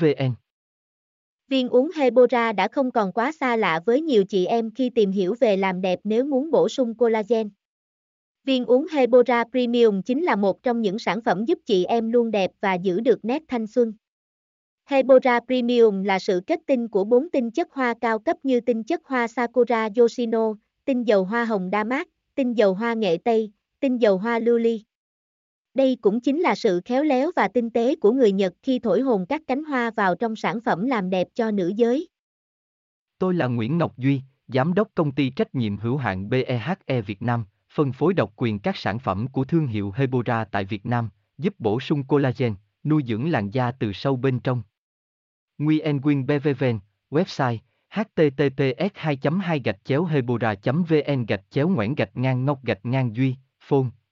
vn Viên uống Hebora đã không còn quá xa lạ với nhiều chị em khi tìm hiểu về làm đẹp nếu muốn bổ sung collagen. Viên uống Hebora Premium chính là một trong những sản phẩm giúp chị em luôn đẹp và giữ được nét thanh xuân. Hebora Premium là sự kết tinh của bốn tinh chất hoa cao cấp như tinh chất hoa Sakura Yoshino, tinh dầu hoa hồng damask, tinh dầu hoa nghệ Tây, tinh dầu hoa lưu ly. Đây cũng chính là sự khéo léo và tinh tế của người Nhật khi thổi hồn các cánh hoa vào trong sản phẩm làm đẹp cho nữ giới. Tôi là Nguyễn Ngọc Duy, Giám đốc công ty trách nhiệm hữu hạn BEHE Việt Nam, phân phối độc quyền các sản phẩm của thương hiệu Hebora tại Việt Nam, giúp bổ sung collagen, nuôi dưỡng làn da từ sâu bên trong. Nguyen Quyên BVVN, website https 2 2 hebora vn gạch chéo ngoãn gạch ngang ngọc gạch ngang duy phone